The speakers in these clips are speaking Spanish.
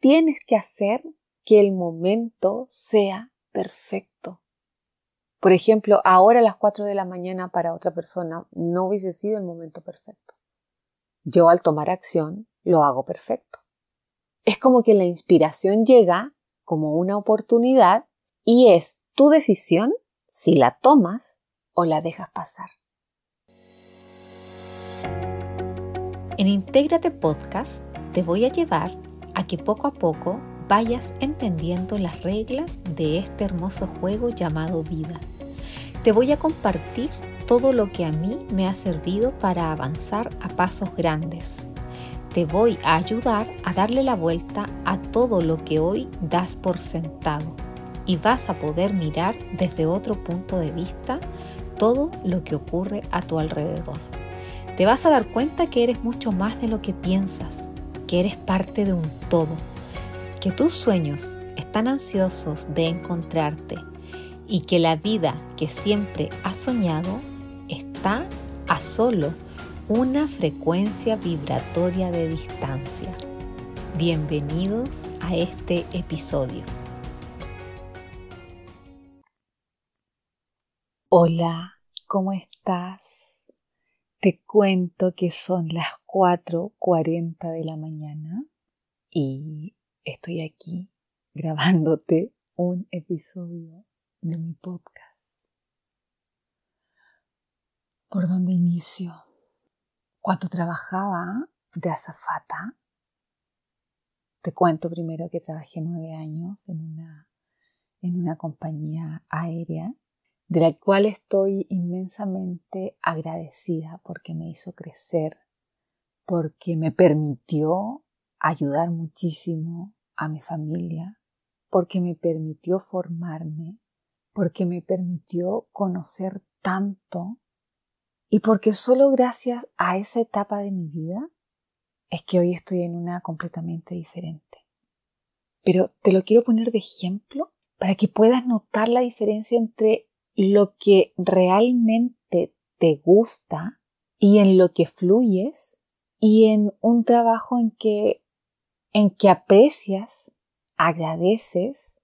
tienes que hacer que el momento sea perfecto. Por ejemplo, ahora a las 4 de la mañana para otra persona no hubiese sido el momento perfecto. Yo al tomar acción lo hago perfecto. Es como que la inspiración llega como una oportunidad y es tu decisión si la tomas o la dejas pasar. En Intégrate Podcast te voy a llevar a que poco a poco vayas entendiendo las reglas de este hermoso juego llamado vida. Te voy a compartir todo lo que a mí me ha servido para avanzar a pasos grandes. Te voy a ayudar a darle la vuelta a todo lo que hoy das por sentado y vas a poder mirar desde otro punto de vista todo lo que ocurre a tu alrededor. Te vas a dar cuenta que eres mucho más de lo que piensas, que eres parte de un todo que tus sueños están ansiosos de encontrarte y que la vida que siempre has soñado está a solo una frecuencia vibratoria de distancia. Bienvenidos a este episodio. Hola, ¿cómo estás? Te cuento que son las 4.40 de la mañana y estoy aquí grabándote un episodio de mi podcast. ¿Por dónde inicio? Cuando trabajaba de azafata, te cuento primero que trabajé nueve años en una, en una compañía aérea de la cual estoy inmensamente agradecida porque me hizo crecer, porque me permitió ayudar muchísimo a mi familia, porque me permitió formarme, porque me permitió conocer tanto y porque solo gracias a esa etapa de mi vida es que hoy estoy en una completamente diferente. Pero te lo quiero poner de ejemplo para que puedas notar la diferencia entre lo que realmente te gusta y en lo que fluyes y en un trabajo en que en que aprecias, agradeces,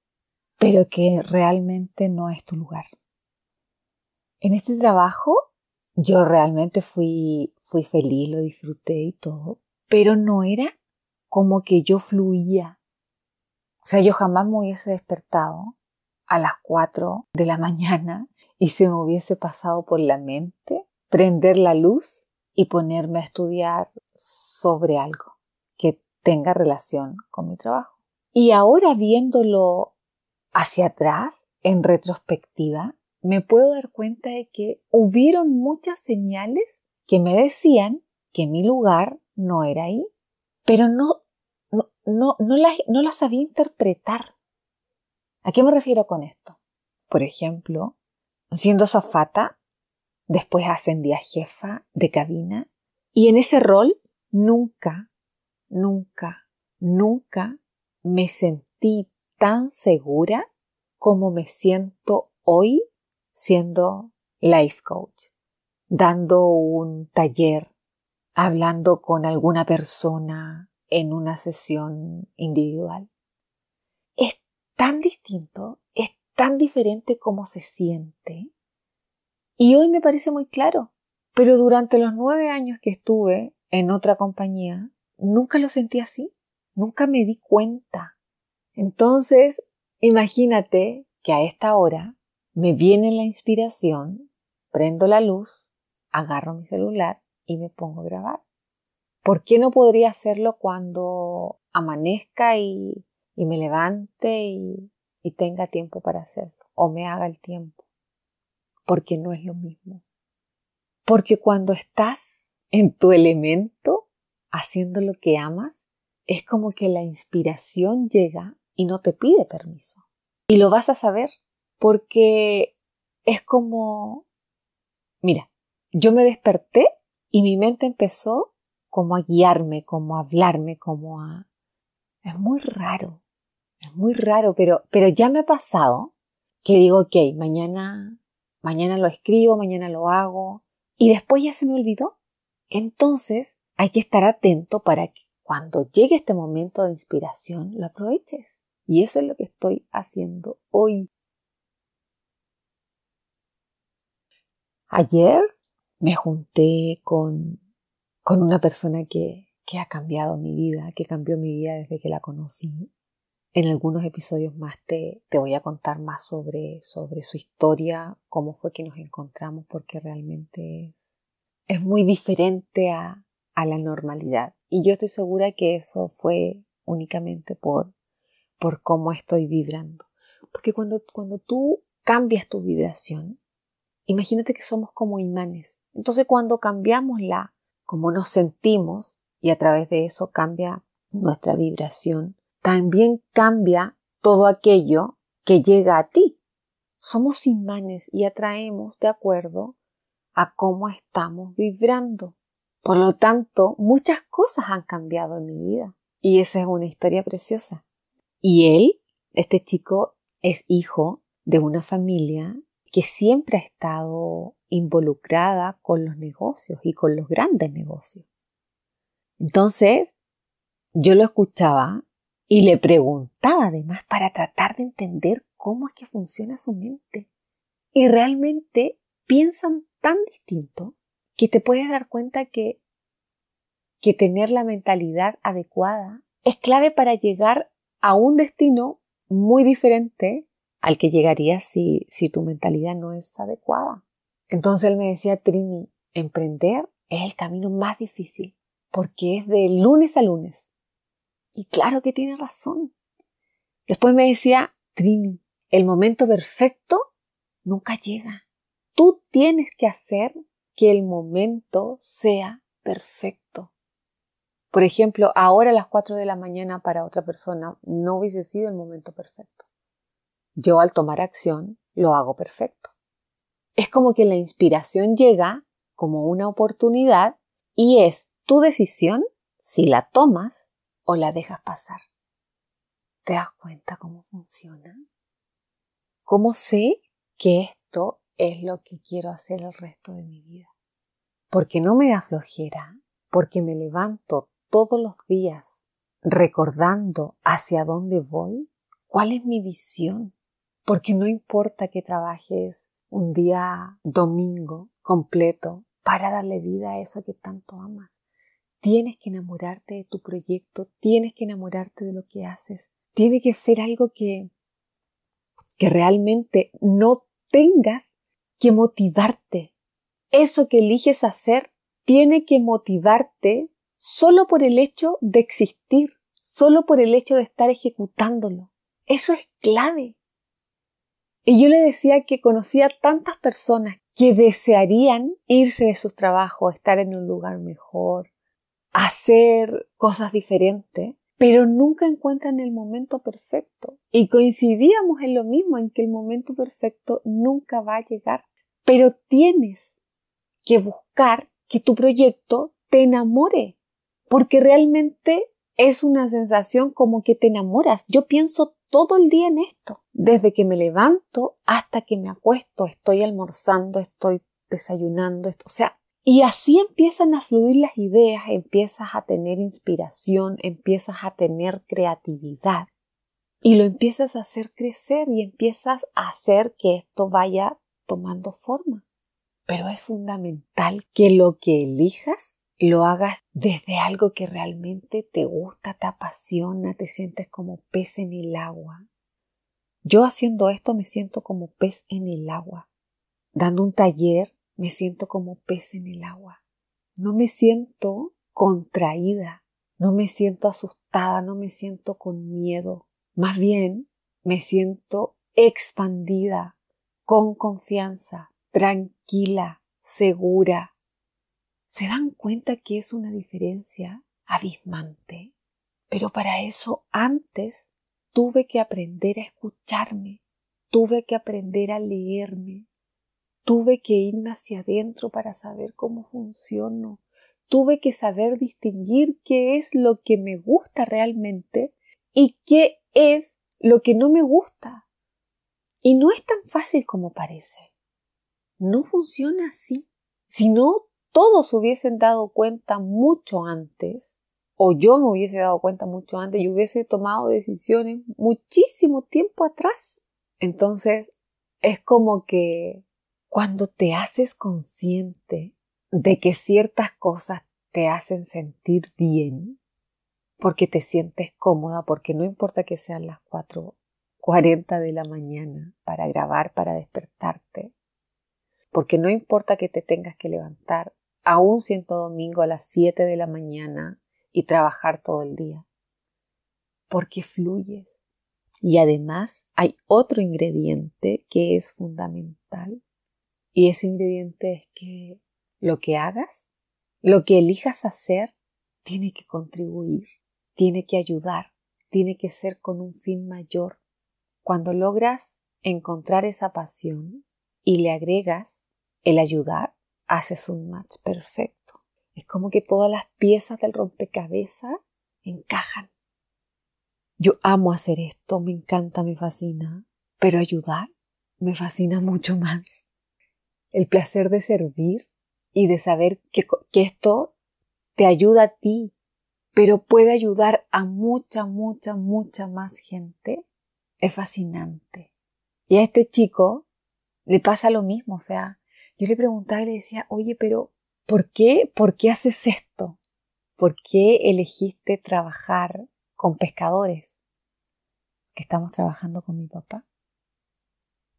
pero que realmente no es tu lugar. En este trabajo yo realmente fui, fui feliz, lo disfruté y todo, pero no era como que yo fluía. O sea, yo jamás me hubiese despertado a las 4 de la mañana y se me hubiese pasado por la mente prender la luz y ponerme a estudiar sobre algo tenga relación con mi trabajo. Y ahora viéndolo hacia atrás, en retrospectiva, me puedo dar cuenta de que hubieron muchas señales que me decían que mi lugar no era ahí, pero no, no, no, no, las, no las sabía interpretar. ¿A qué me refiero con esto? Por ejemplo, siendo zafata, después ascendí a jefa de cabina y en ese rol nunca nunca, nunca me sentí tan segura como me siento hoy siendo life coach, dando un taller, hablando con alguna persona en una sesión individual. Es tan distinto, es tan diferente como se siente. Y hoy me parece muy claro, pero durante los nueve años que estuve en otra compañía, nunca lo sentí así, nunca me di cuenta. Entonces, imagínate que a esta hora me viene la inspiración, prendo la luz, agarro mi celular y me pongo a grabar. ¿Por qué no podría hacerlo cuando amanezca y, me levante y, tenga tiempo para hacerlo? O me haga el tiempo. Porque no es lo mismo. Porque cuando estás en tu elemento, haciendo lo que amas, es como que la inspiración llega y no te pide permiso. Y lo vas a saber porque es como, mira, yo me desperté y mi mente empezó como a guiarme, como a hablarme, como a... Es muy raro, es muy raro, pero, pero ya me ha pasado que digo, ok, mañana, mañana lo escribo, mañana lo hago, y después ya se me olvidó. Entonces, hay que estar atento para que cuando llegue este momento de inspiración, lo aproveches. Y eso es lo que estoy haciendo hoy. Ayer me junté con, con una persona que, que ha cambiado mi vida, que cambió mi vida desde que la conocí. En algunos episodios más te, te voy a contar más sobre, sobre su historia, cómo fue que nos encontramos, porque realmente es, es muy diferente a, a la normalidad. Y yo estoy segura que eso fue únicamente por, por cómo estoy vibrando. Porque cuando, cuando tú cambias tu vibración, imagínate que somos como imanes. Entonces cuando cambiamos la, como nos sentimos, y a través de eso cambia nuestra vibración, también cambia todo aquello que llega a ti. Somos imanes y atraemos de acuerdo a cómo estamos vibrando. Por lo tanto, muchas cosas han cambiado en mi vida. Y esa es una historia preciosa. Y él, este chico, es hijo de una familia que siempre ha estado involucrada con los negocios y con los grandes negocios. Entonces, yo lo escuchaba y le preguntaba además para tratar de entender cómo es que funciona su mente. Y realmente piensan tan distinto que te puedes dar cuenta que, que tener la mentalidad adecuada es clave para llegar a un destino muy diferente al que llegarías si, si tu mentalidad no es adecuada. Entonces él me decía, Trini, emprender es el camino más difícil porque es de lunes a lunes. Y claro que tiene razón. Después me decía, Trini, el momento perfecto nunca llega. Tú tienes que hacer que el momento sea perfecto. Por ejemplo, ahora a las 4 de la mañana para otra persona no hubiese sido el momento perfecto. Yo al tomar acción lo hago perfecto. Es como que la inspiración llega como una oportunidad y es tu decisión si la tomas o la dejas pasar. ¿Te das cuenta cómo funciona? ¿Cómo sé que esto es lo que quiero hacer el resto de mi vida? Porque no me da flojera, porque me levanto todos los días recordando hacia dónde voy, cuál es mi visión, porque no importa que trabajes un día domingo completo para darle vida a eso que tanto amas. Tienes que enamorarte de tu proyecto, tienes que enamorarte de lo que haces. Tiene que ser algo que, que realmente no tengas que motivarte. Eso que eliges hacer tiene que motivarte solo por el hecho de existir, solo por el hecho de estar ejecutándolo. Eso es clave. Y yo le decía que conocía tantas personas que desearían irse de sus trabajos, estar en un lugar mejor, hacer cosas diferentes, pero nunca encuentran el momento perfecto. Y coincidíamos en lo mismo, en que el momento perfecto nunca va a llegar. Pero tienes que buscar que tu proyecto te enamore, porque realmente es una sensación como que te enamoras. Yo pienso todo el día en esto. Desde que me levanto hasta que me acuesto, estoy almorzando, estoy desayunando, o sea, y así empiezan a fluir las ideas, empiezas a tener inspiración, empiezas a tener creatividad y lo empiezas a hacer crecer y empiezas a hacer que esto vaya tomando forma. Pero es fundamental que lo que elijas lo hagas desde algo que realmente te gusta, te apasiona, te sientes como pez en el agua. Yo haciendo esto me siento como pez en el agua. Dando un taller me siento como pez en el agua. No me siento contraída, no me siento asustada, no me siento con miedo. Más bien, me siento expandida, con confianza, tranquila, segura. ¿Se dan cuenta que es una diferencia abismante? Pero para eso antes tuve que aprender a escucharme, tuve que aprender a leerme, Tuve que irme hacia adentro para saber cómo funciono. Tuve que saber distinguir qué es lo que me gusta realmente y qué es lo que no me gusta. Y no es tan fácil como parece. No funciona así. Si no todos hubiesen dado cuenta mucho antes, o yo me hubiese dado cuenta mucho antes, yo hubiese tomado decisiones muchísimo tiempo atrás. Entonces, es como que cuando te haces consciente de que ciertas cosas te hacen sentir bien, porque te sientes cómoda, porque no importa que sean las 4.40 de la mañana para grabar, para despertarte, porque no importa que te tengas que levantar, aún siendo domingo a las 7 de la mañana y trabajar todo el día. Porque fluyes. Y además hay otro ingrediente que es fundamental. Y ese ingrediente es que lo que hagas, lo que elijas hacer, tiene que contribuir, tiene que ayudar, tiene que ser con un fin mayor. Cuando logras encontrar esa pasión y le agregas el ayudar, haces un match perfecto. Es como que todas las piezas del rompecabezas encajan. Yo amo hacer esto, me encanta, me fascina, pero ayudar me fascina mucho más. El placer de servir y de saber que, que esto te ayuda a ti, pero puede ayudar a mucha, mucha, mucha más gente, es fascinante. Y a este chico le pasa lo mismo, o sea, yo le preguntaba y le decía, oye, pero ¿por qué, por qué haces esto? ¿Por qué elegiste trabajar con pescadores? Que estamos trabajando con mi papá.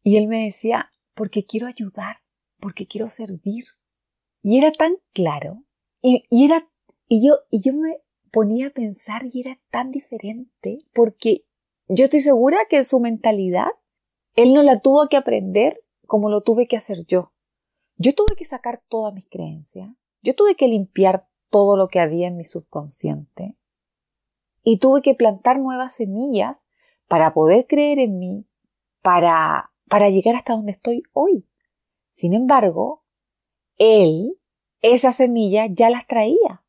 Y él me decía, porque quiero ayudar, porque quiero servir. Y era tan claro. Y, y era, y yo, y yo me ponía a pensar y era tan diferente, porque yo estoy segura que su mentalidad, él no la tuvo que aprender como lo tuve que hacer yo. Yo tuve que sacar todas mis creencias, yo tuve que limpiar todo lo que había en mi subconsciente y tuve que plantar nuevas semillas para poder creer en mí, para, para llegar hasta donde estoy hoy. Sin embargo, él, esa semilla ya las traía,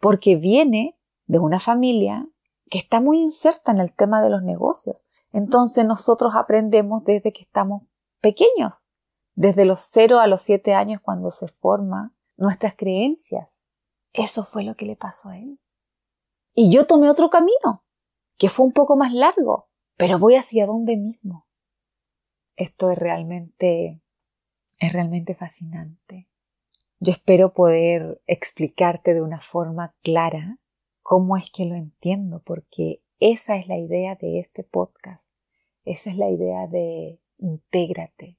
porque viene de una familia que está muy inserta en el tema de los negocios. Entonces nosotros aprendemos desde que estamos pequeños desde los 0 a los 7 años cuando se forman nuestras creencias. Eso fue lo que le pasó a él. Y yo tomé otro camino, que fue un poco más largo, pero voy hacia donde mismo. Esto es realmente, es realmente fascinante. Yo espero poder explicarte de una forma clara cómo es que lo entiendo, porque esa es la idea de este podcast. Esa es la idea de intégrate,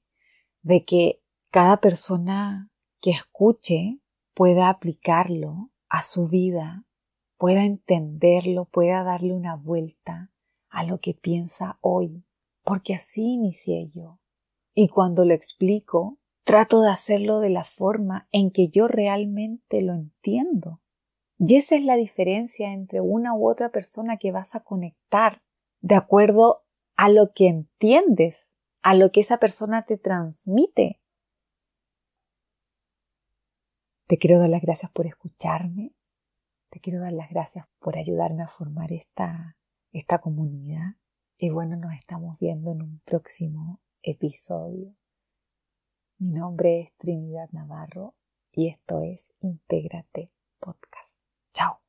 de que cada persona que escuche pueda aplicarlo a su vida, pueda entenderlo, pueda darle una vuelta a lo que piensa hoy, porque así inicié yo. Y cuando lo explico, trato de hacerlo de la forma en que yo realmente lo entiendo. Y esa es la diferencia entre una u otra persona que vas a conectar de acuerdo a lo que entiendes a lo que esa persona te transmite. Te quiero dar las gracias por escucharme. Te quiero dar las gracias por ayudarme a formar esta, esta comunidad. Y bueno, nos estamos viendo en un próximo episodio. Mi nombre es Trinidad Navarro y esto es Intégrate Podcast. Chao.